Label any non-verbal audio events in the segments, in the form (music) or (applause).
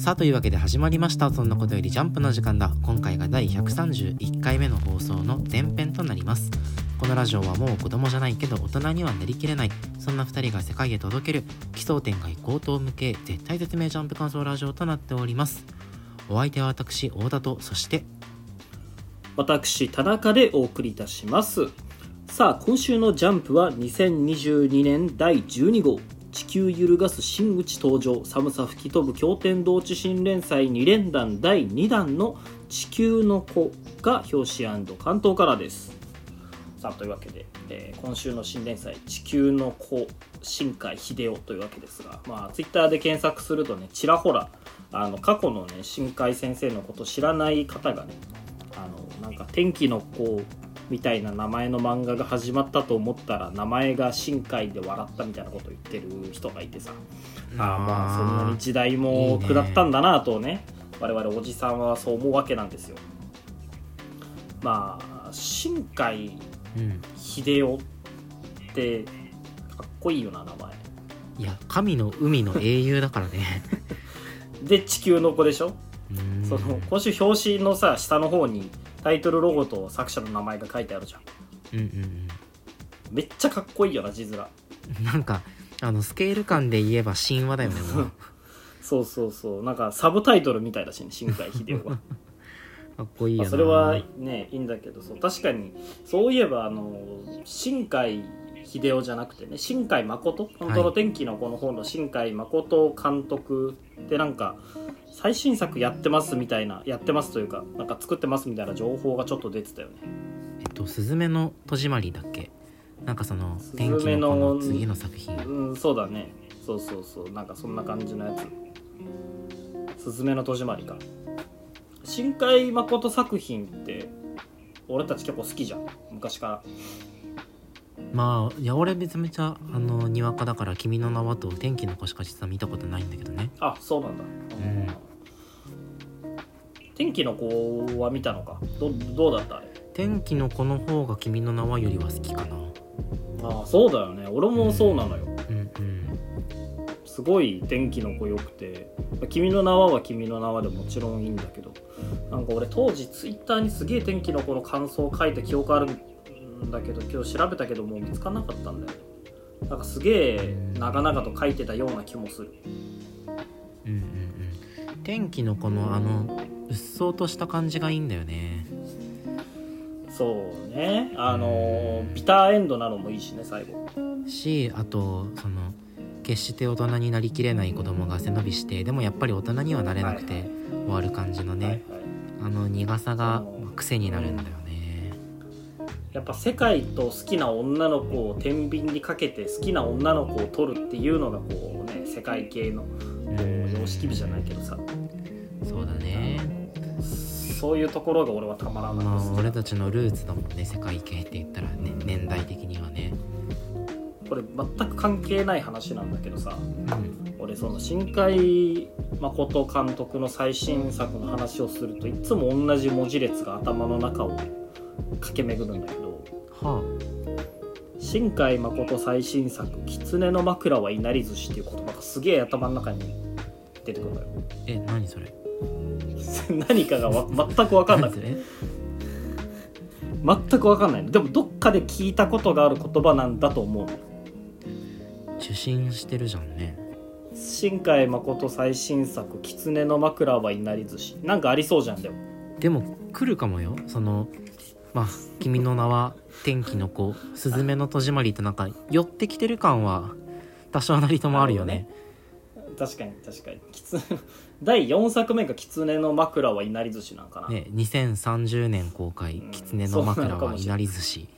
さあというわけで始まりました。そんなことよりジャンプの時間だ。今回が第131回目の放送の前編となります。このラジオはもう子供じゃないけど大人にはなりきれない。そんな2人が世界へ届ける。奇想天外高等無形絶対絶命ジャンプ感想ラジオとなっております。お相手は私大田とそして私田中でお送りいたします。さあ今週のジャンプは2022年第12号。地球揺るがす新内登場寒さ吹き飛ぶ経典同地震連載2連弾第2弾の地球の子が表紙関東からです。さあというわけで、えー今週の新連載「地球の子新海秀夫」というわけですがまあツイッターで検索するとねちらほらあの過去のね新海先生のこと知らない方がねあのなんか天気の子みたいな名前の漫画が始まったと思ったら名前が新海で笑ったみたいなことを言ってる人がいてさ。ああまあそんなに時代も下ったんだなとね我々おじさんはそう思うわけなんですよ。まあ新海うん。秀夫ってかっこいいよな名前。いや神の海の英雄だからね。(laughs) で地球の子でしょ、その今週表紙のさ下の方にタイトルロゴと作者の名前が書いてあるじゃん。うんうんめっちゃかっこいいよな字面。うんなんかあのスケール感で言えば神話だよね (laughs) そうそうそう。なんかサブタイトルみたいだしね新海秀夫が (laughs) かっこいいよな。まあそれはねいいんだけどそう確かにそういえばあの新海秀夫じゃなくてね新海誠？本当の天気の子の方の新海誠監督ってなんか最新作やってますみたいなやってますというかなんか作ってますみたいな情報がちょっと出てたよね。えっと「すずめの戸締まり」だっけ？なんかその天気めのの子の次の作品。うんそうだね。そうそうそう。なんかそんな感じのやつ「すずめの戸締まり」か。新海誠作品って俺たち結構好きじゃん。昔からまあいや俺めちゃめちゃあのにわかだから「君の名は」と「天気の子」しか実は見たことないんだけどね。あそうなんだ、ん天気の子は見たのか。どどうだったあれ？天気の子の方が「君の名は」よりは好きかな。あそうだよね。俺もそうなのよ。うんうん。すごい天気の子良くて「君の名は」は「君の名は」でもちろんいいんだけど。なんか俺当時ツイッターにすげえ天気の子の感想を書いた記憶あるんだけど今日調べたけどもう見つからなかったんだよね。なんかすげえ長々と書いてたような気もする。うんうんうん。天気の子のあのうっそうとした感じがいいんだよね。そうね。あのビターエンドなのもいいしね最後。しあとその決して大人になりきれない子供が背伸びしてでもやっぱり大人にはなれなくてはい終わる感じのね、はいはい。あの苦さが癖になるんだよねやっぱ世界と好きな女の子を天秤にかけて好きな女の子を取るっていうのがこうね世界系の様式美じゃないけどさ。そうだね。そういうところが俺はたまらないまです。あ俺たちのルーツだもんね世界系って言ったらね年代的にはね。これ全く関係ない話なんだけどさ。うん。俺その新海誠監督の最新作の話をするといつも同じ文字列が頭の中を駆け巡るんだけどは新海誠最新作「狐の枕はいなり寿司」っていう言葉がすげえ頭の中に出てくるのよ。あえ何それ？(laughs) 何かがわ全く分かんなくて。全く分かんないの。でもどっかで聞いたことがある言葉なんだと思う。の受信してるじゃんね。新海誠最新作「狐の枕はいなり寿司」なんかありそうじゃんでも。でも来るかもよ。そのまあ「君の名は天気の子」「すずめの戸締まり」ってなんか寄ってきてる感は多少なりともあるよね。確かに確かに。狐 (laughs) 第4作目が「狐の枕はいなり寿司」なんかな、ね2030年公開うん「狐の枕はいなり寿司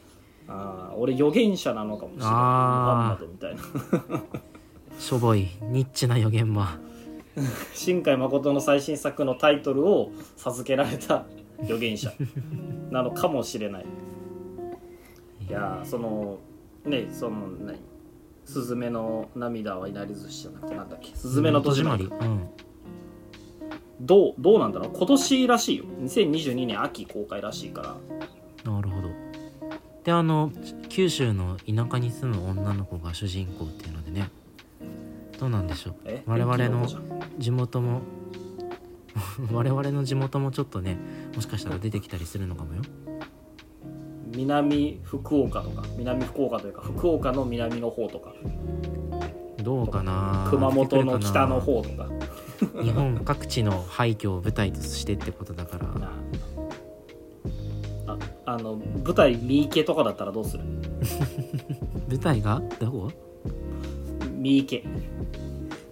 ああ俺預言者なのかもしれない。あームハンマドみたいな」しょぼいニッチな予言は。(laughs) 新海誠の最新作のタイトルを授けられた預言者。なのかもしれない。いやーそのねその何スズメの涙はいなり寿司じゃなくてなんだっけ？スズメの戸締まり。うん。どうどうなんだろう？今年らしいよ。2022年秋公開らしいから。なるほど。であの九州の田舎に住む女の子が主人公っていうのでね。どうなんでしょう？え？我々の地元も (laughs) 我々の地元もちょっとねもしかしたら出てきたりするのかもよ。南福岡とか南福岡というか福岡の南の方とか。どうかな？熊本の北の方とか。(laughs) 日本各地の廃墟を舞台としてってことだから。な (laughs) ああの舞台三池とかだったらどうする？舞台が？どこ？三池。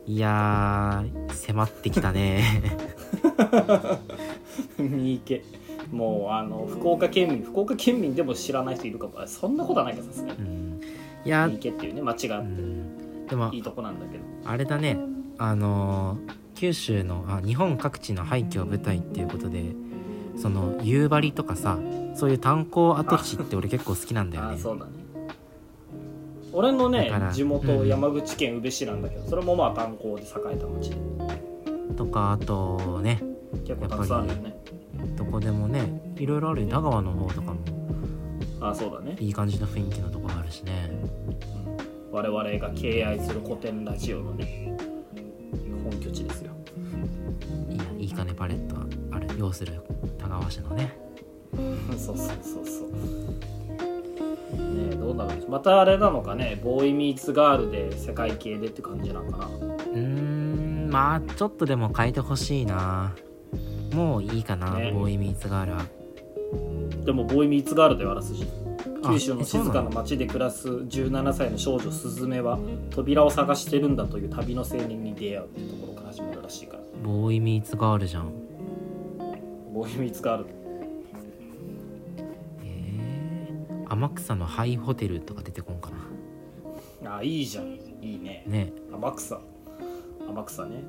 いやー迫ってきたね (laughs) 三池。もうあの福岡県民福岡県民でも知らない人いるかも。そんなことはないかさすがに。うん。いや三池っていうね町が。あうってん。でもいいとこなんだけど。あれだね。あのー九州のあ日本各地の廃墟を舞台っていうことでその夕張とかさそういう炭鉱跡地って俺結構好きなんだよね。あそうだね。俺のね地元うん。山口県宇部市なんだけどそれもまあ炭鉱で栄えた町でとかあとね結構たくさんあるよね。どこでもねいろいろあるよ。田川の方とかもあそうだね、いい感じの雰囲気のとこあるしね。うん。我々が敬愛する古典ラジオのね本拠地ですよ。いいやいいかねパレットある要する田川市のね。(laughs) そうそうそうそう。ねえどうなるう。またあれなのかね。ボーイミーツガールで世界系でって感じなのかな。うーんまあちょっとでも変えてほしいな。もういいかな、ね。ボーイミーツガールは。でもボーイミーツガールではあらすじ。あ九州の静かな町で暮らす17歳の少女スズメは扉を探してるんだという旅の青年に出会うっていうところから始まるらしいから。ボーイミーツガールじゃん。ボーイミーツガール。えー、天草のハイホテルとか出てこんかな。あいいじゃん。いいね。ね。天草天草ね。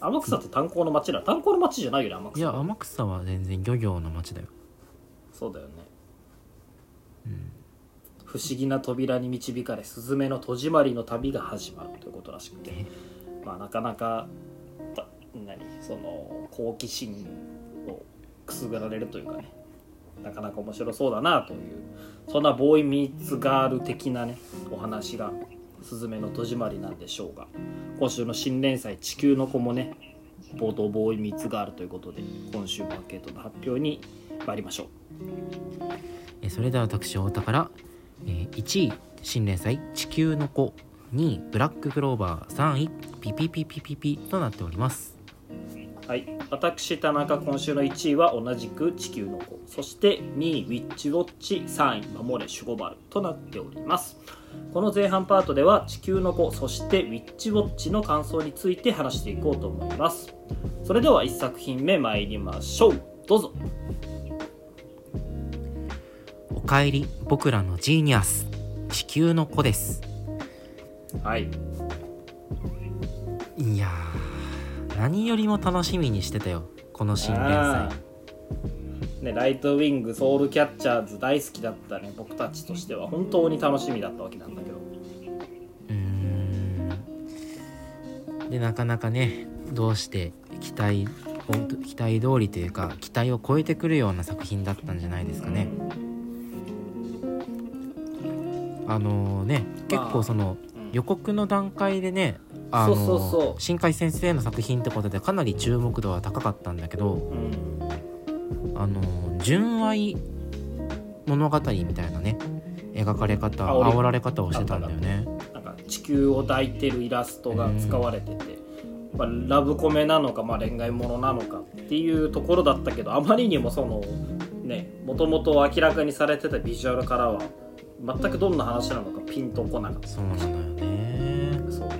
天草って炭鉱の町だ炭鉱の町じゃないよね天草。いや天草は全然漁業の町だよ。そうだよね。うん。不思議な扉に導かれスズメの戸締まりの旅が始まるということらしくて。え？まあなかなかた何？その好奇心をくすぐられるというかね。なかなか面白そうだなというそんなボーイミーツガール的なねお話がスズメの戸締まりなんでしょうが今週の新連載「地球の子」もね冒頭ボーイ3つがあるということで今週もアンケートの発表に参りましょう。えそれでは私太田から、え1位新連載「地球の子」2位ブラッククローバー3位ピピピピピピとなっております。はい、私田中今週の1位は同じく地球の子。そして2位ウィッチウォッチ3位守れシュゴバルとなっております。この前半パートでは地球の子そしてウィッチウォッチの感想について話していこうと思います。それでは1作品目参りましょう。どうぞ。おかえり僕らのジーニアス。地球の子です。はい。いやー何よりも楽しみにしてたよこの新連あ載ー。ね、ライトウィングソウルキャッチャーズ大好きだったね僕たちとしては。本当に楽しみだったわけなんだけど。うーん。でなかなかねどうして期待を期待通りというか期待を超えてくるような作品だったんじゃないですかね。あのね結構そのうん予告の段階でねあのそうそうそう。新海先生の作品ってことでかなり注目度は高かったんだけどうん。あの純愛物語みたいなね描かれ方煽られ方をしてたんだよね。なんか地球を抱いてるイラストが使われてて、まあ、ラブコメなのか、まあ、恋愛ものなのかっていうところだったけどあまりにもそのねもともと明らかにされてたビジュアルからは全くどんな話なのかピンとこなかっそうなのよね。たそう。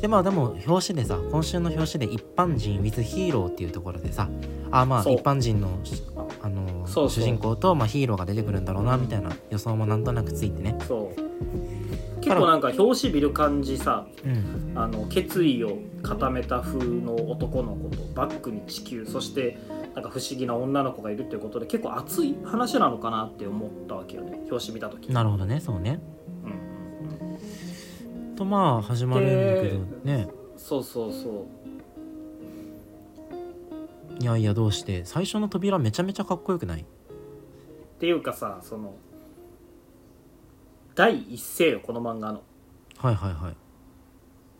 でまあでも表紙でさ今週の表紙で一般人 with ヒーローっていうところでさあまあ一般人のあ。の主人公と、まあ、ヒーローが出てくるんだろうなみたいな予想もなんとなくついてね。そう。結構なんか表紙見る感じさうん。あの決意を固めた風の男の子とバックに地球そしてなんか不思議な女の子がいるっていうことで結構熱い話なのかなって思ったわけよね。表紙見た時。なるほどねそうね。うんとまあ始まるんだけどね。そうそうそう。いやいやどうして？最初の扉めちゃめちゃかっこよくない？っていうかさその第一声よこの漫画の。はいはいはい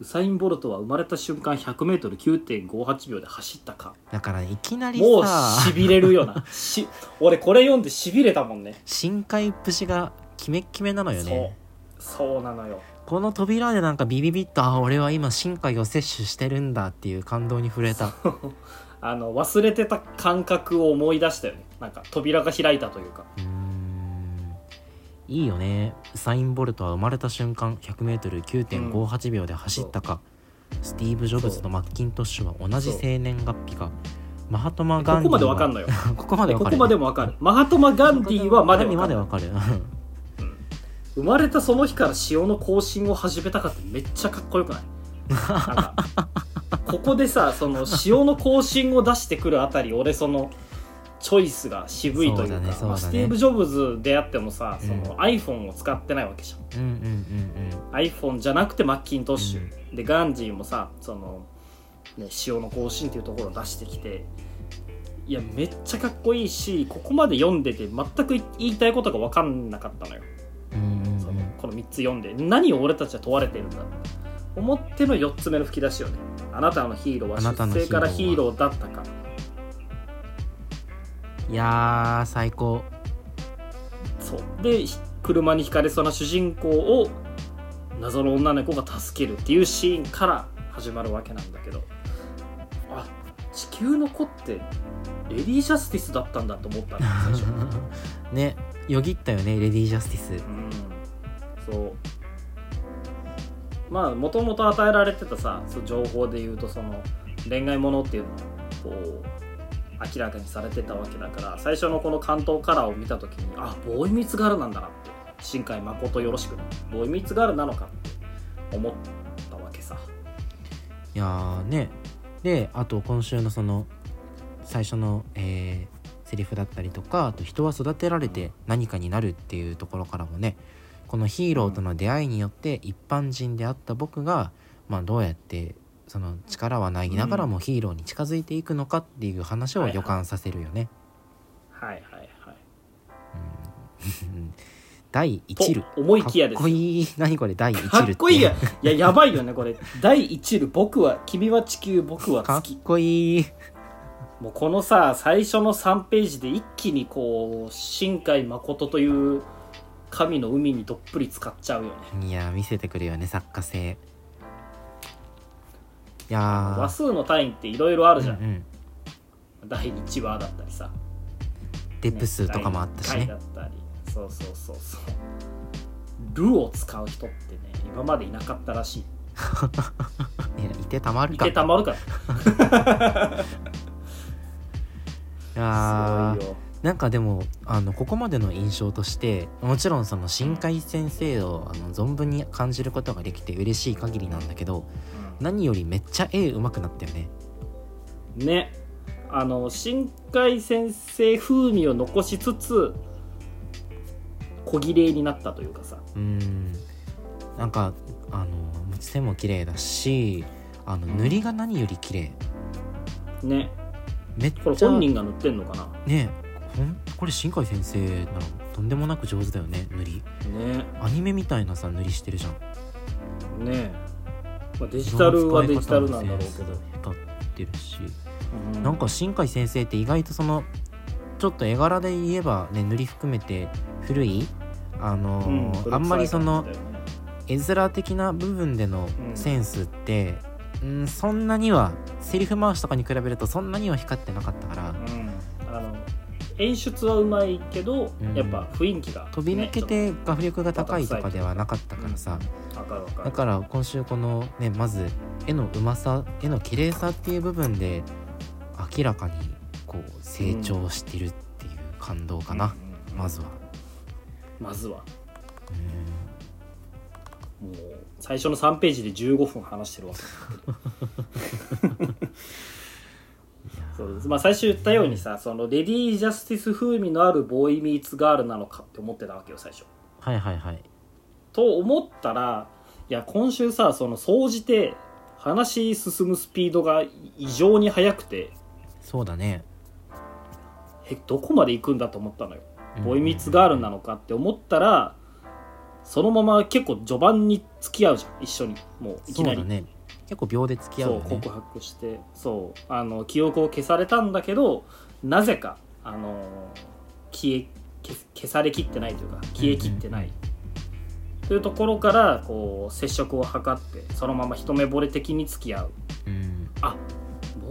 ウサイン・ボルトは生まれた瞬間 100m9.58 秒で走ったか。だからいきなりもうさしびれるよな。(laughs) し俺これ読んでしびれたもんね。深海節がキメッキメなのよね。そう。そうなのよ。この扉でなんかビビビッとあ俺は今深海を摂取してるんだっていう感動に触れた。あの忘れてた感覚を思い出したよね。なんか扉が開いたというか。うーんいいよね。ウサイン・ボルトは生まれた瞬間 100m9.58 秒で走ったか、スティーブ・ジョブズとマッキントッシュは同じ生年月日か。マハトマ・ガンディここまでわかんののよ。(laughs) ここまでわかる。ここまでもわかる。マハトマ・ガンディはまでわかる。までわかる。生まれたその日から塩の更新を始めたかってめっちゃかっこよくない？ここでさその塩の更新を出してくるあたり俺そのチョイスが渋いというかまあスティーブ・ジョブズであってもさ、そのうん iPhone を使ってないわけじゃん。うんうんうん iPhone じゃなくてマッキントッシュ、でガンジーもさその、ね、塩の更新っていうところを出してきていやめっちゃかっこいいしここまで読んでて全く言いたいことが分かんなかったのよ。うんうんうん。うんそのこの3つ読んで。何を俺たちは問われてるんだ思っての4つ目の吹き出しよね。あなたのヒーローはあなたのヒーローは。出生からヒーローだったかいやー最高。そう。でひ車にひかれそうな主人公を謎の女の子が助けるっていうシーンから始まるわけなんだけど。あ地球の子ってレディー・ジャスティスだったんだと思ったの最初。(laughs) ねよぎったよねレディー・ジャスティス。うん。そう。まあもともと与えられてたさそう情報で言うとその恋愛ものっていうのをこう明らかにされてたわけだから最初のこの関東カラーを見た時にあボーイミーツガールなんだなって新海誠よろしくね。ボーイミーツガールなのかって思ったわけさ。いやーね。であと今週のその最初の、えーセリフだったりとかあと人は育てられて何かになるっていうところからもねこのヒーローとの出会いによって一般人であった僕が、まあ、どうやってその力はないながらもヒーローに近づいていくのかっていう話を予感させるよね。はいはいはい。うん。第一縷。と思いきやですかっこいい。何これ？第一縷かっこいいや。いややばいよねこれ。第一縷。僕は君は地球僕はかっ月こいい。もうこのさ最初の3ページで一気にこう新海誠という神の海にどっぷり使っちゃうよね。いや見せてくるよね作家性いやー。話数の単位っていろいろあるじゃん、うんうん。第1話だったりさ。デプ数とかもあったしね。だったり。そうそうそうそう。ルを使う人ってね今までいなかったらしい。(laughs) いやいてたまるいかてたまるから。(laughs) いやなんかでもあのここまでの印象としてもちろんその新海先生をあの存分に感じることができて嬉しい限りなんだけど何よりめっちゃ絵うまくなったよね。うんね。あの新海先生風味を残しつつ小綺麗になったというかさ。うーん。なんかあの線も綺麗だしあのうん。塗りが何より綺麗。ね。めっちゃこれ本人が塗ってんのかな？ね。ほんこれ新海先生なの？とんでもなく上手だよね塗り。ね。アニメみたいなさ塗りしてるじゃん。ねまあ、デジタルはデジタルなんだろうけど、歌ってるしうん。なんか新海先生って意外とそのちょっと絵柄で言えばね塗り含めて古いあのうんーあんまりその絵面的な部分でのうん。センスって、うん、そんなにはセリフ回しとかに比べるとそんなには光ってなかったからう演出はうまいけど、うん。やっぱ雰囲気が、飛び抜けねて画力が高いとかではなかったからさ、かるわかる。だから今週このねまず絵のうまさ絵の綺麗さっていう部分で明らかにこう成長してるっていう感動かな、うんまずは。まずは。うん。もう最初の3ページで15分話してるわ。け (laughs) そうまあ最初言ったようにさそのレディー・ジャスティス風味のあるボーイ・ミーツ・ガールなのかって思ってたわけよ最初。はいはいはい。と思ったらいや今週さその総じて話進むスピードが異常に速くて。そうだね。えどこまで行くんだと思ったのよ。うん。ボーイ・ミーツ・ガールなのかって思ったらそのまま結構序盤に付き合うじゃん一緒に。もういきなり。そうだね結構秒で付き合うよね。そう告白してそうあの記憶を消されたんだけどなぜかあの消え消消されきってないというか消えきってない、というところからこう接触を図ってそのまま一目惚れ的に付き合う。うん。あ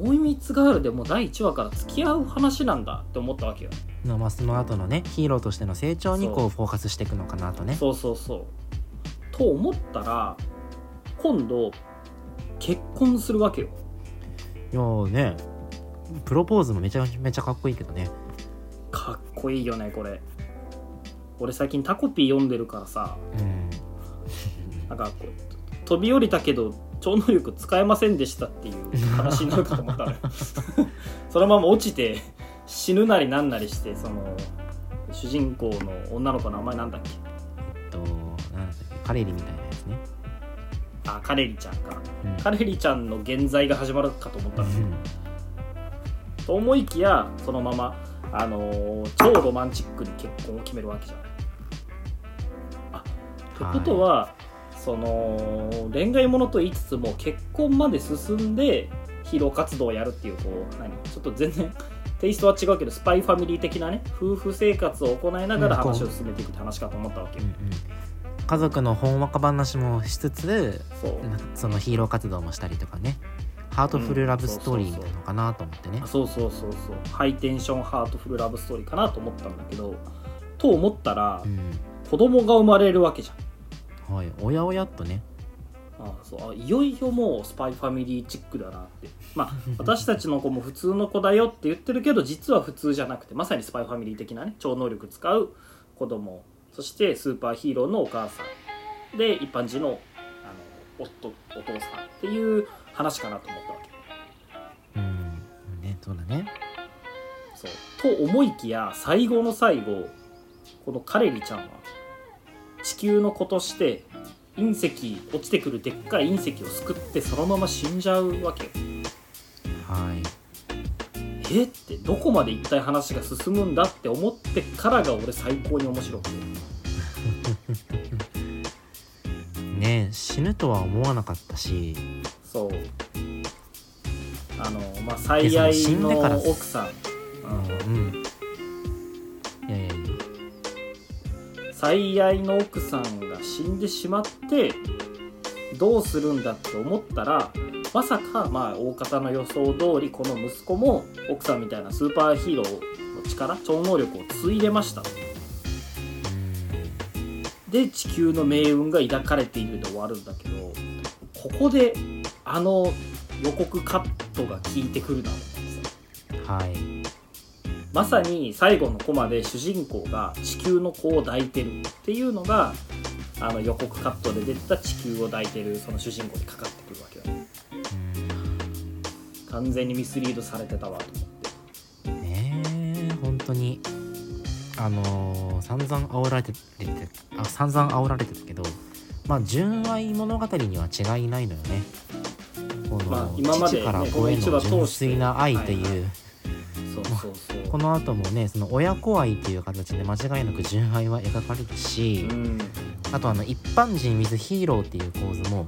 ボーイミーツガールでもう第1話から付き合う話なんだ。って思ったわけよ。まあその後のねヒーローとしての成長にこうフォーカスしていくのかなとね。そうそうそう。と思ったら今度結婚するわけよ。いやーね。プロポーズもめちゃめちゃかっこいいけどね。かっこいいよねこれ。俺最近タコピー読んでるからさ。うん。なんかこう飛び降りたけど超能力使えませんでしたっていう話になるかと思ったのよ。(laughs) そのまま落ちて死ぬなりなんなりしてその主人公の女の子の名前なんだっけ？えっとなんだっけ？カレリみたいなやつね。あカレリちゃんかうん。カレリちゃんの現在が始まるかと思ったのよ。うん。と思いきやそのまま、あのー超ロマンチックに結婚を決めるわけじゃない。あってことは、その恋愛ものと言いつつも結婚まで進んでヒーロー活動をやるっていうこう何？ちょっと全然テイストは違うけどスパイファミリー的なね夫婦生活を行いながら話を進めていくって話かと思ったわけよ。うんうん家族のほんわか話もしつつそのヒーロー活動もしたりとかね。ハートフルラブストーリーなのかなと思ってね。あそうそうそうそう。ハイテンションハートフルラブストーリーかなと思ったんだけどと思ったらうん。子供が生まれるわけじゃん。はい。おやおやっとね。あそう。あいよいよもうスパイファミリーチックだなって。まあ (laughs) 私たちの子も普通の子だよって言ってるけど実は普通じゃなくてまさにスパイファミリー的なね超能力使う子供そしてスーパーヒーローのお母さんで一般人のあの夫お父さんっていう話かなと思ったわけ。うん。ねそうだね。そう。と思いきや最後の最後このカレリちゃんは地球の子として隕石落ちてくるでっかい隕石を救ってそのまま死んじゃうわけ。よはい。え？ってどこまで一体話が進むんだって思ってからが俺最高に面白くてね死ぬとは思わなかったし。そう。あのまあ最愛の奥さん、うんうん。いやいやいや。最愛の奥さんが死んでしまってどうするんだって思ったらまさかまあ大方の予想通りこの息子も奥さんみたいなスーパーヒーローの力超能力を継いでましたで地球の命運が抱かれているで終わるんだけどここであの予告カットが効いてくるな。と思うんですようんはい。まさに最後のコマで主人公が地球の子を抱いてる。っていうのがあの予告カットで出てた地球を抱いてるその主人公にかかってくるわけよ。ねうん。完全にミスリードされてたわと思って。ねえ本当にあのー散々煽られててあ散々煽られてたけどまあ純愛物語には違いないのよね。この、まあ今までね父から子へこの純粋な愛っていう、この後もねその親子愛っていう形で間違いなく純愛は描かれるし、うん。あとあの一般人 with ヒーローっていう構図も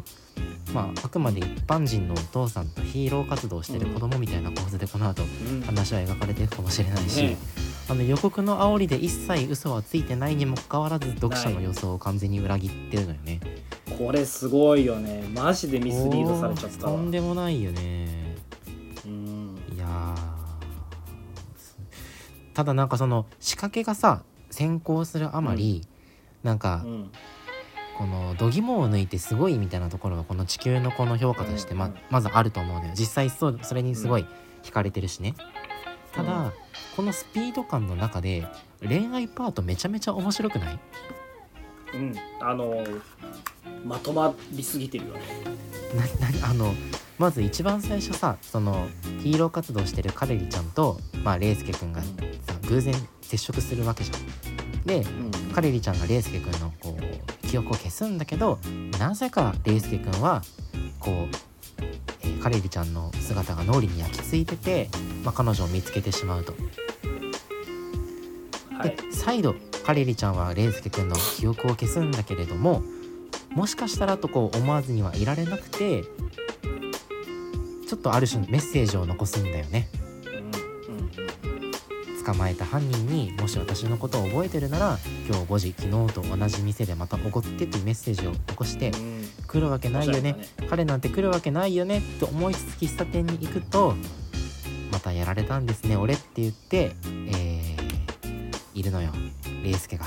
まああくまで一般人のお父さんとヒーロー活動してる子供みたいな構図でこの後うん。話は描かれていくかもしれないし、ねあの予告の煽りで一切嘘はついてないにもかかわらず読者の予想を完全に裏切ってるのよね。これすごいよね。マジでミスリードされちゃったわ。とんでもないよね。うん。いやー。ただなんかその仕掛けがさ先行するあまり、なんかうん。この度肝を抜いてすごいみたいなところがこの地球の子の評価としてま,、うんまずあると思うのよ。実際そうそれにすごい惹かれてるしね、ただ、うんこのスピード感の中で恋愛パートめちゃめちゃ面白くない？うんあのまとまりすぎてるよね。ななあのまず一番最初さそのヒーロー活動してるカレリちゃんと、まあ、レイスケくんがさ偶然接触するわけじゃん。でうん。カレリちゃんがレイスケくんのこう記憶を消すんだけどなぜかレイスケくんはこう、えーカレリちゃんの姿が脳裏に焼き付いてて、まあ、彼女を見つけてしまうと。はい。で再度カカレリちゃんはレイスケ君の記憶を消すんだけれどももしかしたらとこう思わずにはいられなくてちょっとある種メッセージを残すんだよね。捕まえた犯人にもし私のことを覚えてるなら今日5時昨日と同じ店でまたおごってっていうメッセージを残してうん。来るわけないよね。面彼なんて来るわけないよね。と思いつつ喫茶店に行くとまたやられたんですね俺って言ってえー、いるのよレイスケが。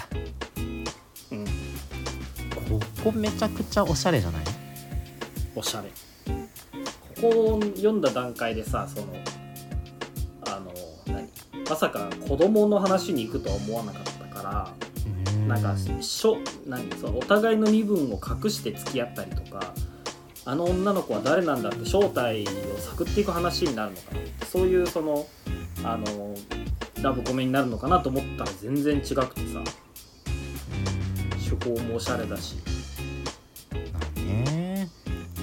うん。ここめちゃくちゃおしゃれじゃない？おしゃれ。ここを読んだ段階でさそのあの何？まさか子供の話に行くとは思わなかったからなんかしょ何？そのお互いの身分を隠して付き合ったりとかあの女の子は誰なんだって正体を探っていく話になるのかなそういうそのあのラブコメになるのかなと思ったら全然違くてさ手法もおしゃれだし。まあね。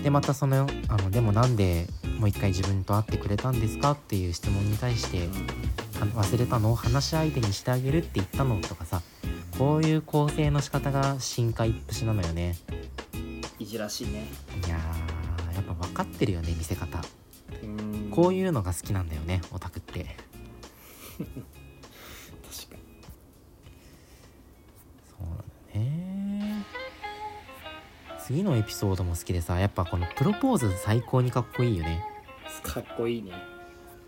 でまたそのあのでもなんでもう一回自分と会ってくれたんですかっていう質問に対して忘れたのを話し相手にしてあげるって言ったのとかさこういう構成の仕方が深海一節なのよねらしいね。いやーやっぱ分かってるよね見せ方。うん。こういうのが好きなんだよねオタクって。確かに。そうなんだね。次のエピソードも好きでさやっぱこのプロポーズ最高にかっこいいよね。かっこいいね。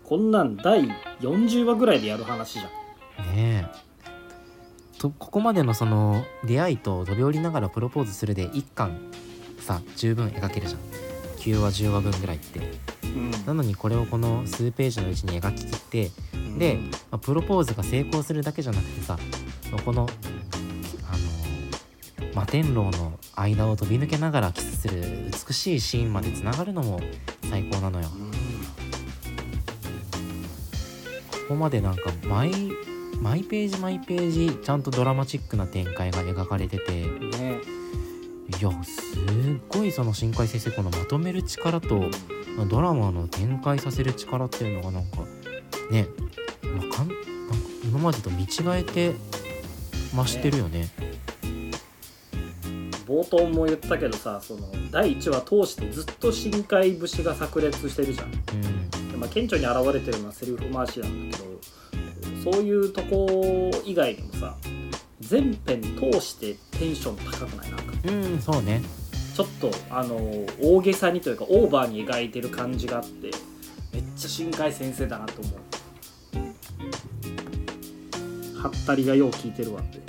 こんなん第40話ぐらいでやる話じゃん。ねえ。とここまでのその出会いと飛び降りながらプロポーズするで1巻さ十分描けるじゃん。9話10話分ぐらいって。なのにこれをこの数ページのうちに描ききってでまあプロポーズが成功するだけじゃなくてさこのあの摩天楼の間を飛び抜けながらキスする美しいシーンまでつながるのも最高なのよ。うんここまでなんか毎毎ページ毎ページちゃんとドラマチックな展開が描かれてていねやすっごいその新海先生このまとめる力とまあドラマの展開させる力っていうのがなんかね、まあ、かんなんか今までと見違えて増してるよね。冒頭も言ったけどさその第1話通してずっと深海節が炸裂してるじゃん。うん。でまあ、顕著に現れてるのはセリフ回しなんだけどそういうとこ以外でもさ全編通してテンション高くない？なうん。そうね。ちょっとあの大げさにというかオーバーに描いてる感じがあってめっちゃ深海先生だなと思う。はったりがよう効いてるわって。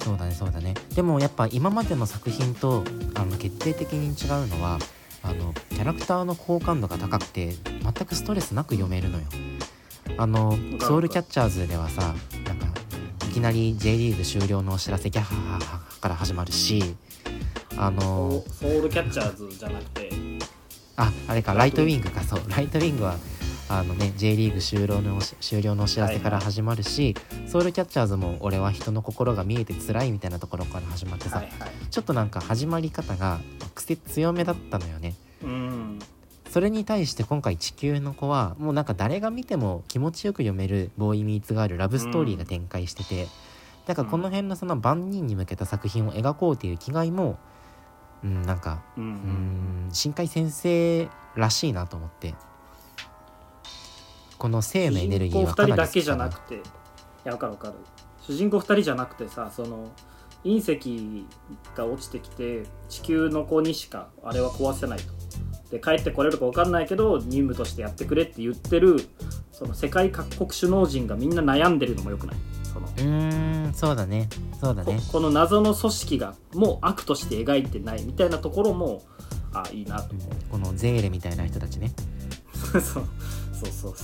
そうだねそうだね。でもやっぱ今までの作品とあの決定的に違うのはあのキャラクターの好感度が高くて全くストレスなく読めるのよ。あのソウルキャッチャーズではさきなり J リーグ終了のお知らせギャッハハハから始まるしあのソウルキャッチャーズじゃなくて。ああれかライトウィング。かそう。ライトウィングはあのね J リーグ終了の終了のお知らせから始まるし、ソウルキャッチャーズも俺は人の心が見えて辛いみたいなところから始まってさ、はいはい。ちょっとなんか始まり方が癖強めだったのよね。うんそれに対して今回地球の子はもうなんか誰が見ても気持ちよく読めるボーイミーツガールラブストーリーが展開してて、だからこの辺のその万人に向けた作品を描こうという気概もうんなんかうん。ううんん新海先生らしいなと思って。この性のエネルギー主人公2はかな。り人だけじゃなくていやわかるわかる。主人公2人じゃなくてさその隕石が落ちてきて地球の子にしかあれは壊せないとで帰ってこれるか分かんないけど任務としてやってくれって言ってるその世界各国首脳陣がみんな悩んでるのもよくない。そのうーんそうだね。そうだこね。この謎の組織がもう悪として描いてないみたいなところもあいいなとう。ん思う、このゼーレみたいな人たちね。(laughs) そうそうそうそう。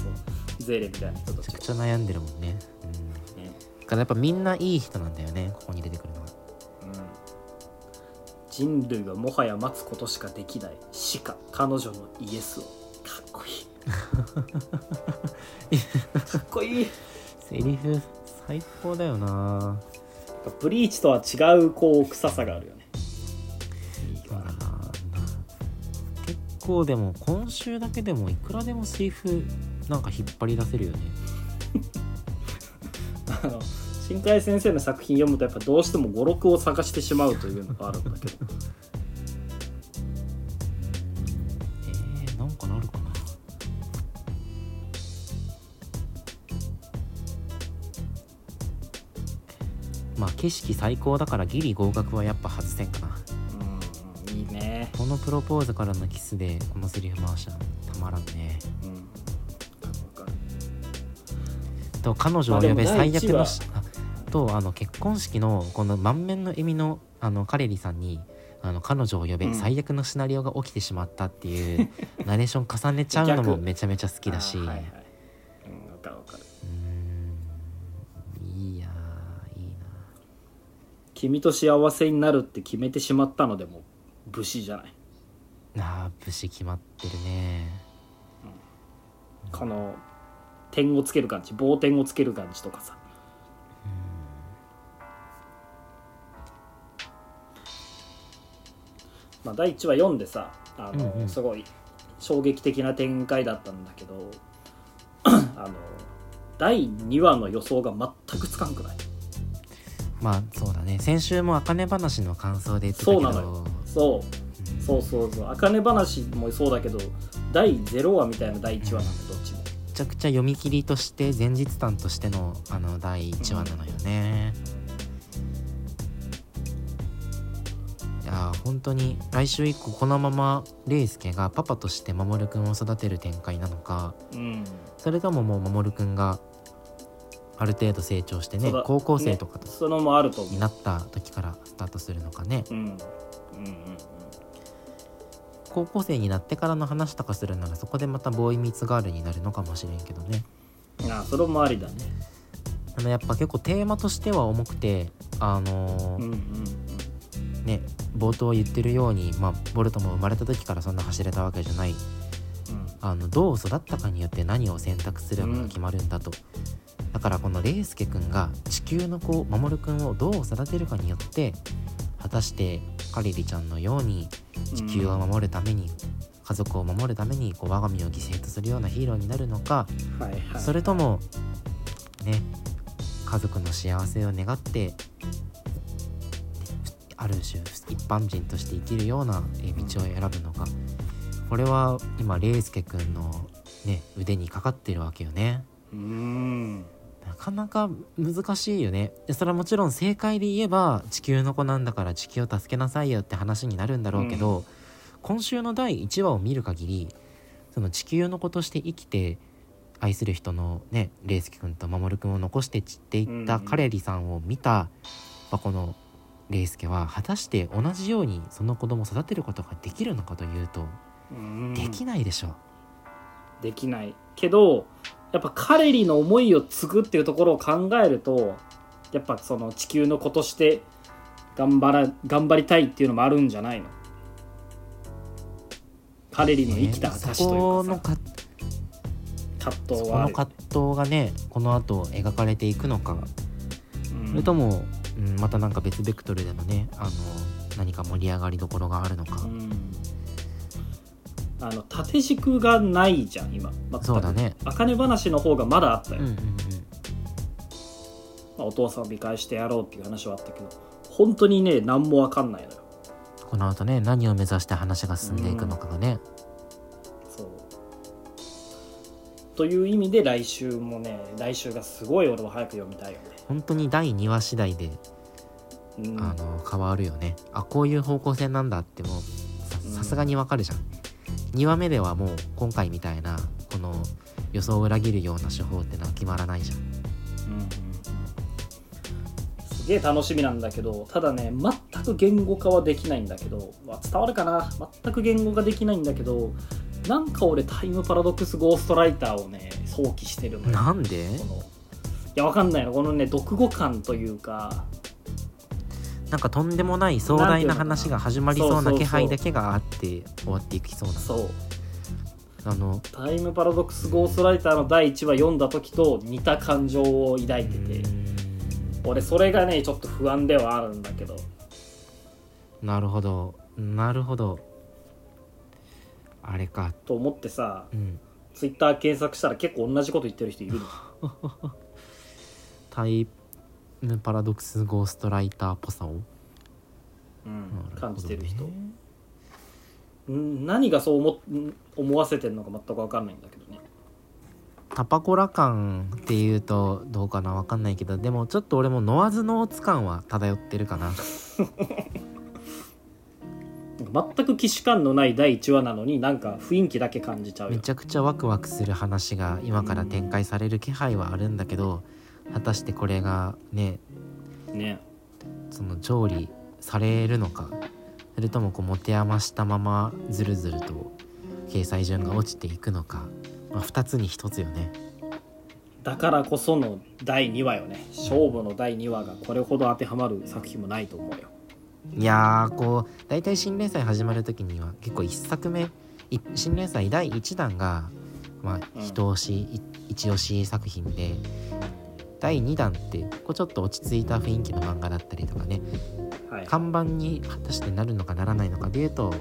ゼーレみたいな人たち。めちゃくちゃ悩んでるもんね。うん。ね。だからやっぱみんないい人なんだよねここに出てくるのは人類はもはや待つことしかできないしか彼女のイエスを。かっこいい。かっこいいセリフ最高だよな。ブリーチとは違うこう臭さがあるよね。結構でも今週だけでもいくらでもセリフなんか引っ張り出せるよね。あ (laughs) の新海先生の作品読むとやっぱどうしても語録を探してしまうというのがあるんだけど。えー、なんかなるかな。まあ景色最高だからギリ合格はやっぱ外せんかな。うんいいねこのプロポーズからのキスでこのセリフ回したらたまらんねうんと彼女を呼べ最悪のしあとあの結婚式のこの満面の笑みのあのカレリさんにあの彼女を呼べ、うん最悪のシナリオが起きてしまったっていうナレーション重ねちゃうのも逆。めちゃめちゃ好きだし、あーはいはい。うんわかる。わかるうーん。いいやーいい君と幸せになるって決めてしまったのでも武士じゃない。なあー武士決まってるね。この点をつける感じ棒点をつける感じとかさまあ、第1話読んでさあの、うんうん。すごい衝撃的な展開だったんだけど (clears throat) あの第2話の予想が全くつかんくない。まあそうだね。先週も茜話の感想で言ってたけど。そうなのよ。そう。そうそうそう。茜話もそうだけど第0話みたいな第1話なん。でどっちも。めちゃくちゃ読み切りとして前日談としてのあの第1話なのよね、いやー本当に来週以降このままレイスケがパパとして守くんを育てる展開なのかうん。それとももう守くんがある程度成長してね高校生とかと、ねそのもあると思う。になった時からスタートするのかね。うんうんうん高校生になってからの話とかするならそこでまたボーイミーツガールになるのかもしれんけどね。うんあそれもありだね。あのやっぱ結構テーマとしては重くてあのーうんうんね冒頭言ってるように、まあ、ボルトも生まれた時からそんな走れたわけじゃない。うん。あのどう育ったかによって何を選択するのが決まるんだと、だからこのレイスケ君が地球の子守君をどう育てるかによって果たしてカリリちゃんのように地球を守るために、家族を守るためにこう我が身を犠牲とするようなヒーローになるのか、はいはい。それともね家族の幸せを願ってある種一般人として生きるようなえー道を選ぶのか、これは今レイスケ君の、ね、腕にかかってるわけよね。うーん。なかなか難しいよね。でそれはもちろん正解で言えば地球の子なんだから地球を助けなさいよって話になるんだろうけど、今週の第1話を見る限りその地球の子として生きて愛する人のねレイスケ君と守君を残して散っていったうんカレリさんを見た、まあこのレイスケは果たして同じようにその子供を育てることができるのかというと、うん。できないでしょできない。けどやっぱカレリの思いを継ぐっていうところを考えるとやっぱその地球の子として頑張ら頑張りたいっていうのもあるんじゃないの？カレリの生きた証そというかさ。か葛藤そこの葛藤がねこの後描かれていくのか。うん。それとも、うん、またなんか別ベクトルでのねあの何か盛り上がりどころがあるのか、うん。あの縦軸がないじゃん今。全くそうだね。茜話の方がまだあったよ、うんうんうん。まあ、お父さんを見返してやろうっていう話はあったけど本当にね何も分かんないのよ。この後ね何を目指して話が進んでいくのかがね、そう。という意味で来週もね来週がすごい俺は早く読みたいよね、本当に第2話次第で、うん、あの変わるよね。あこういう方向性なんだってもううん。ささすがにわかるじゃん、2話目ではもう今回みたいなこの予想を裏切るような手法ってのは決まらないじゃん。うんすげえ楽しみなんだけどただね全く言語化はできないんだけど、まあ、伝わるかな。全く言語化できないんだけどなんか俺タイムパラドックスゴーストライターをね想起してるのよ。なんで？このいやわかんないのこのね読語感というか。なんかとんでもない壮大な話が始まりそうな気配だけがあって終わっていきそうな。そう。あのタイムパラドックスゴーストライターの第1話読んだ時と似た感情を抱いてて俺それがねちょっと不安ではあるんだけど。なるほど。なるほど。あれか。と思ってさうん。ツイッター検索したら結構同じこと言ってる人いるの (laughs) タイムパラドックスゴーストライターっぽさを。うん、感じてる人、うん何がそう思思わせてるのか全く分かんないんだけどね。タパコラ感っていうとどうかなわかんないけどでもちょっと俺もノワズノーツ感は漂ってるかな。全く既視感のない第1話なのになんか雰囲気だけ感じちゃうよ。めちゃくちゃワクワクする話が今から展開される気配はあるんだけど果たしてこれがねね。その調理されるのか。それともこう持て余したままずるずると掲載順が落ちていくのか、まあ、2つに1つよね。だからこその第2話よね。勝負の第2話がこれほど当てはまる作品もないと思うよ。いやーこう大体新連載始まる時には結構1作目い新連載第1弾がまあ押し、い一押し作品で第2弾ってこうちょっと落ち着いた雰囲気の漫画だったりとかね。はい。看板に果たしてなるのかならないのかでいうと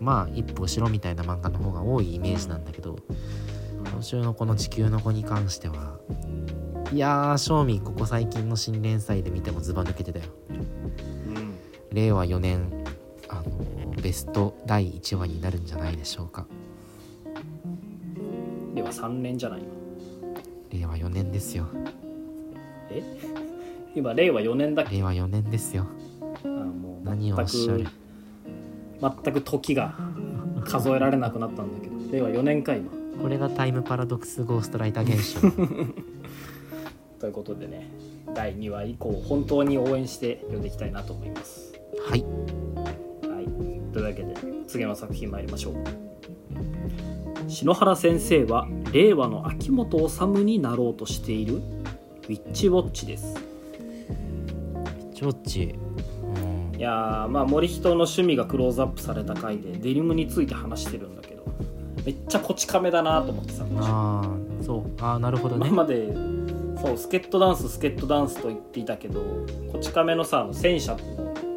まあ一歩後ろみたいな漫画の方が多いイメージなんだけど今週のこの「地球の子」に関してはいやー正味ここ最近の新連載で見てもズバ抜けてたよ。うん。令和4年あのベスト第1話になるんじゃないでしょうか。では3年じゃない今令和4年ですよえ？今令和4年だっけ？令和4年ですよ。あもう何をおっしゃる？全く時が数えられなくなったんだけど令和4年か今。これがタイムパラドックスゴーストライター現象。(laughs) ということでね第2話以降本当に応援して読んでいきたいなと思います。はい。はい。というわけで次の作品参りましょう。篠原先生は令和の秋元治になろうとしているウィッチウォッチです。ちょっちうん。いやーまあ森人の趣味がクローズアップされた回でデニムについて話してるんだけどめっちゃこち亀だなと思ってさああそう。ああなるほどね。今までそうスケットダンススケットダンスと言っていたけどこち亀のさあの戦車の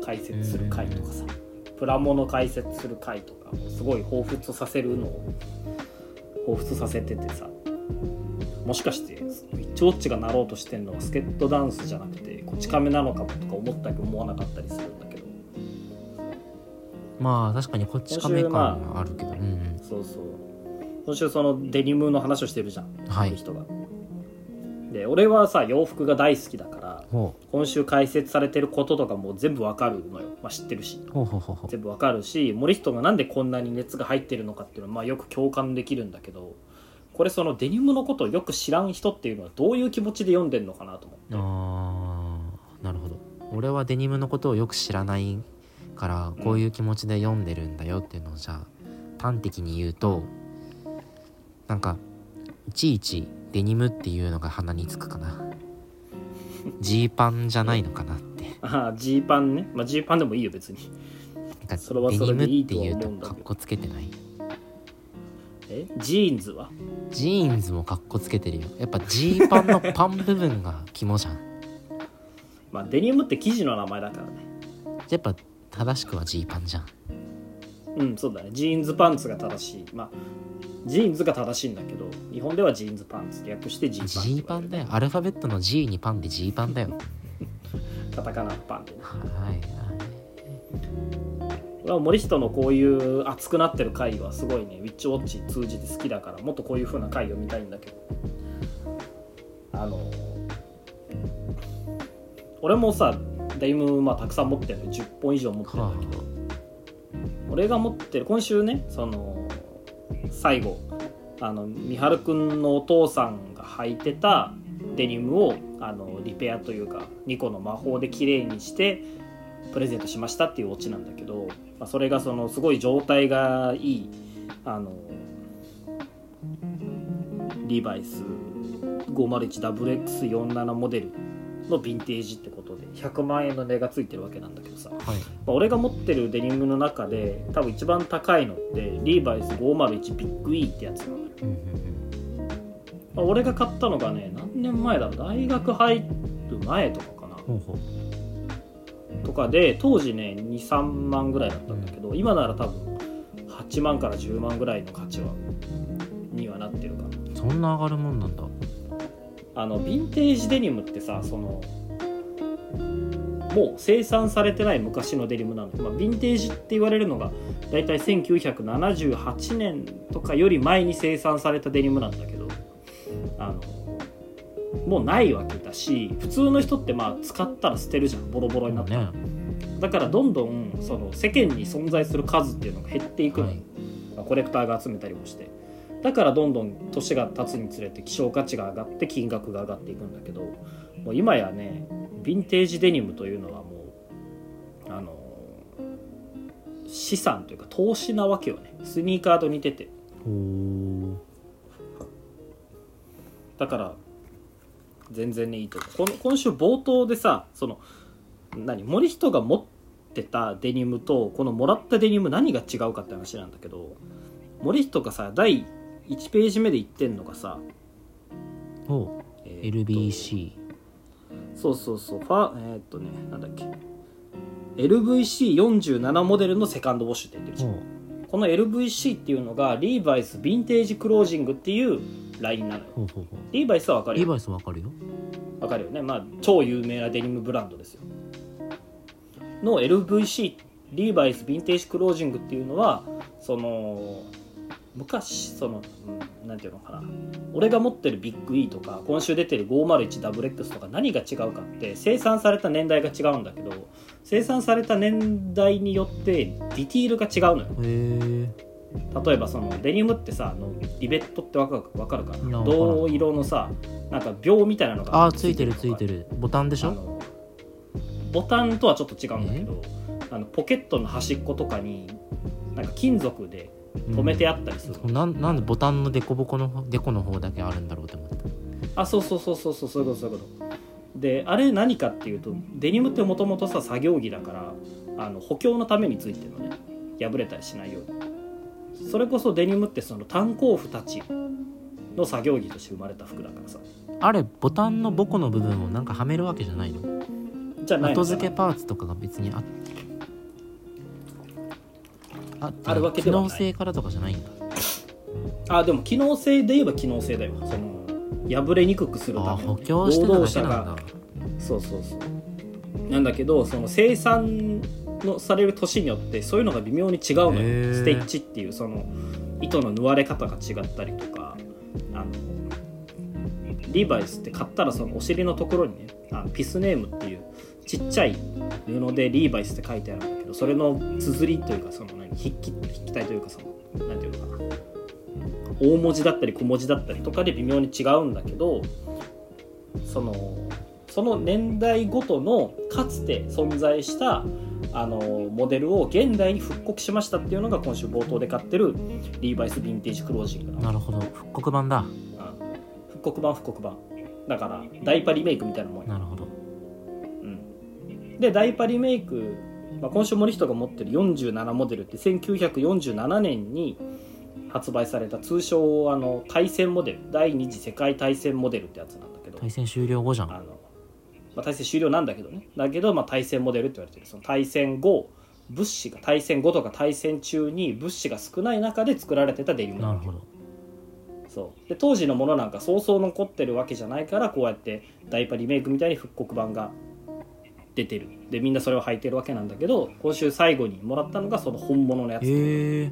解説する回とかさ、プラモの解説する回とかすごい彷彿とさせるのを彷彿とさせててさもしかしてウィッチウォッチがなろうとしてんのはスケットダンスじゃなくてこち亀なのかもとか思ったり思わなかったりするんだけど。まあ確かにこっち亀感はあるけど、うんうん。そうそう。今週そのデニムの話をしてるじゃん、はい。人が。で俺はさ洋服が大好きだからほ今週解説されてることとかも全部わかるのよ、まあ、知ってるし。全部わかるし森人がなんでこんなに熱が入ってるのかっていうのはまあよく共感できるんだけどこれそのデニムのことをよく知らん人っていうのはどういう気持ちで読んでんのかなと思って。あーなるほど。俺はデニムのことをよく知らないからこういう気持ちで読んでるんだよっていうのをじゃあ端的に言うとなんかいちいちデニムっていうのが鼻につくかな。ジーパンじゃないのかなって。(laughs) ああジーパンね。まあジーパンでもいいよ別に。なんかそれはデニムっていうとかっこつけてない？えジーンズは？ジーンズもかっこつけてるよ。やっぱジーパンのパン部分が肝じゃん。まあデニムって生地の名前だからね。やっぱ正しくはジーパンじゃん。うんそうだね。ジーンズパンツが正しい。まあジーンズが正しいんだけど日本ではジーンズパンツ略してジーパンジーパンだよ。アルファベットの G にパンでジーパンだよ。(laughs) カタカナパンでね。はい俺は森人のこういう熱くなってる回はすごいねウィッチウォッチ通じて好きだからもっとこういう風な回読みたいんだけど。あの俺もさデニムまあたくさん持ってる。の10本以上持ってるんだけど、俺が持ってる今週ねその最後あの美晴くんのお父さんが履いてたデニムをあのリペアというか2個の魔法で綺麗にしてプレゼントしましたっていうオチなんだけど、まあ、それがそのすごい状態がいいあのリーバイス 501WX47 モデルのヴィンテージってことで100万円の値がついてるわけなんだけどさ、まはい。あ、俺が持ってるデニムの中で多分一番高いのってリーバイス501ビッグ E ってやつなのよ、まあ、俺が買ったのがね何年前だろう。大学入る前とかかな。うんほうほうとかで当時ね23万ぐらいだったんだけど、今なら多分8万から10万ぐらいの価値はにはなってるかな。そんな上がるもんなんだ。あのヴィンテージデニムってさそのもう生産されてない昔のデニムなの。で、まあ、ヴィンテージって言われるのが大体1978年とかより前に生産されたデニムなんだけどあのもうないわけだし普通の人ってまあ使ったら捨てるじゃん。ボロボロになったら、ね。だからどんどんその世間に存在する数っていうのが減っていくのよ、はい。まあコレクターが集めたりもして。だからどんどん年が経つにつれて希少価値が上がって金額が上がっていくんだけどもう今やねヴィンテージデニムというのはもうあの資産というか投資なわけよね。スニーカーと似てて。だから全然ねいいと思う。この今週冒頭でさその何森人が持ってたデニムとこのもらったデニム何が違うかって話なんだけど森人がさ第1ページ目で言ってんのがさ、ほえうー LBC そうそうそうファえーっとねなんだっけ。LVC47 モデルのセカンドウォッシュって言ってるじゃん。ほこの LVC っていうのがリーバイスヴィンテージクロージングっていうラインなのよ。うほうほうほう。リーバイスは分かるよ。リーバイスわかるよ。わかるよね。まあ超有名なデニムブランドですよ。の LVC リーバイスヴィンテージクロージングっていうのはその昔その、うん、なんていうのかな。俺が持ってるビッグ E とか今週出てる 501WX とか何が違うかって生産された年代が違うんだけど生産された年代によってディティールが違うのよ。へえ例えばそのデニムってさあのリベットってわかるわかるかな？銅色のさなんか秒みたいなのがあーついてるついてる。るボタンでしょ？ボタンとはちょっと違うんだけどあのポケットの端っことかになんか金属で止めてあったりする、うん。なんなんでボタンのデコボコのデコの方だけあるんだろうって思った。あそうそうそうそうそうそういうことそういうこと。であれ何かっていうとデニムってもともとさ作業着だからあの補強のためについてるのね。破れたりしないようにそれこそデニムってその炭鉱夫たちの作業着として生まれた服だからさ。あれボタンのボコの部分をなんかはめるわけじゃないの？じゃない後付けパーツとかが別にあって。ああるわけ機ではない。能性からとかじゃないんだ。あでも機能性で言えば機能性だよその破れにくくするためあ補強してただけなんだ。そうそうそう。なんだけどその生産のされる年によってそういうのが微妙に違うのよ。ステッチっていうその糸の縫われ方が違ったりとかあのリーバイスって買ったらそのお尻のところにねあのピスネームっていうちっちゃい布でリーバイスって書いてあるんだけどそれの綴りというかその何筆記筆記体というかそのなんていうのかな。大文字だったり小文字だったりとかで微妙に違うんだけどそのその年代ごとのかつて存在したあのモデルを現代に復刻しましたっていうのが今週冒頭で買ってるリーバイスヴィンテージクロージングなるほど。復刻版だ。うん。復刻版復刻版。だからダイパリメイクみたいなもんや。なるほど。うん、でダイパリメイク、まあ、今週森人が持ってる47モデルって1947年に発売された通称あの対戦モデル。第二次世界大戦モデルってやつなんだけど。対戦終了後じゃん。あの、まあ、対戦終了なんだけどね。だけど、まあ、対戦モデルって言われてる。その対戦後物資が対戦後とか対戦中に物資が少ない中で作られてたデニムなるほど。そう。で当時のものなんかそうそう残ってるわけじゃないからこうやってダイパリメイクみたいに復刻版が出てる。でみんなそれを履いてるわけなんだけど今週最後にもらったのがその本物のやつ。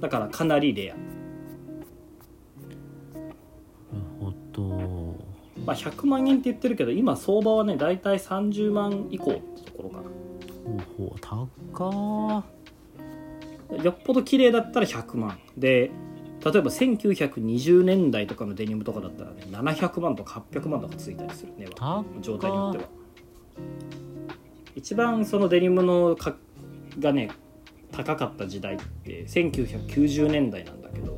だからかなりレア、まあ、100万円って言ってるけど今相場はね大体30万以降ってところかほうほう高よっぽど綺麗だったら100万。で例えば1920年代とかのデニムとかだったらね700万とか800万とかついたりするね高状態によっては。一番そのデニムのかがね高かった時代って1990年代なんだけど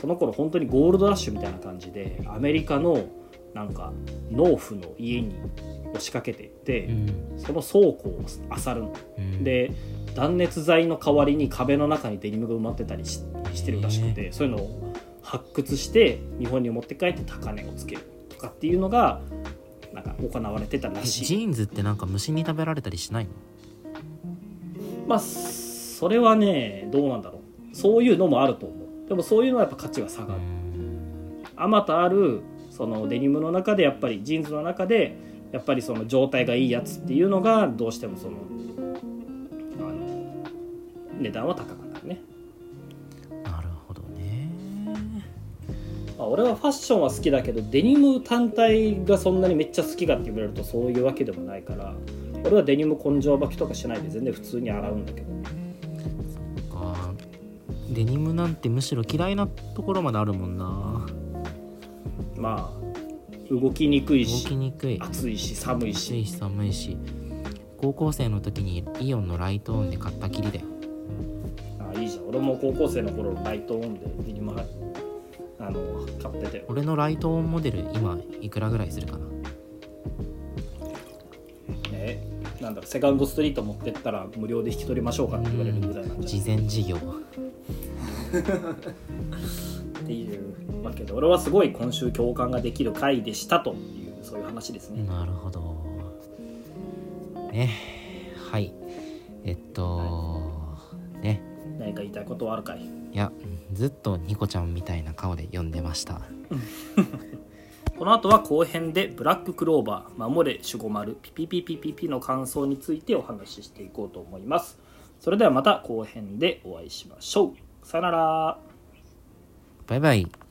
その頃本当にゴールドラッシュみたいな感じでアメリカのなんか農夫の家に押しかけていって、うん。その倉庫を漁るの。うん。で断熱材の代わりに壁の中にデニムが埋まってたりししてるらしくてそういうのを発掘して日本に持って帰って高値をつけるとかっていうのがなんか行われてたらえしい。ジーンズってなんか虫に食べられたりしないの？まあそれはねどうなんだろう。そういうのもあると思う。でもそういうのはやっぱ価値が下がる。うん。あまたあるそのデニムの中でやっぱりジーンズの中でやっぱりその状態がいいやつっていうのがどうしてもそのあの値段は高くなるね。なるほどね。まあ俺はファッションは好きだけどデニム単体がそんなにめっちゃ好きかって言われるとそういうわけでもないから俺はデニム根性履きとかしないで全然普通に洗うんだけど。か。デニムなんてむしろ嫌いなところまであるもんなまあ動きにくい動しきにくい。暑いし寒いし。暑いし寒いし。高校生の時にイオンのライトオンで買ったきりだよ。あいいじゃん。俺も高校生の頃ライトオンでデニムはあの買ってて俺のライトオンモデル今いくらぐらいするかな？えなんだろうセカンドストリート持ってったら無料で引き取りましょうかって言われるぐらいなんじゃ事前事業。な (laughs) いっていうわけで俺はすごい今週共感ができる回でしたというそういう話ですね、なるほど。ね。はい。えっとね。何か言いたいことはあるかい？いやずっとニコちゃんみたいな顔で読んでました。(laughs) この後は後編でブラッククローバー守れ守護丸ピピピピピピの感想についてお話ししていこうと思います。それではまた後編でお会いしましょう。さよなら。バイバイ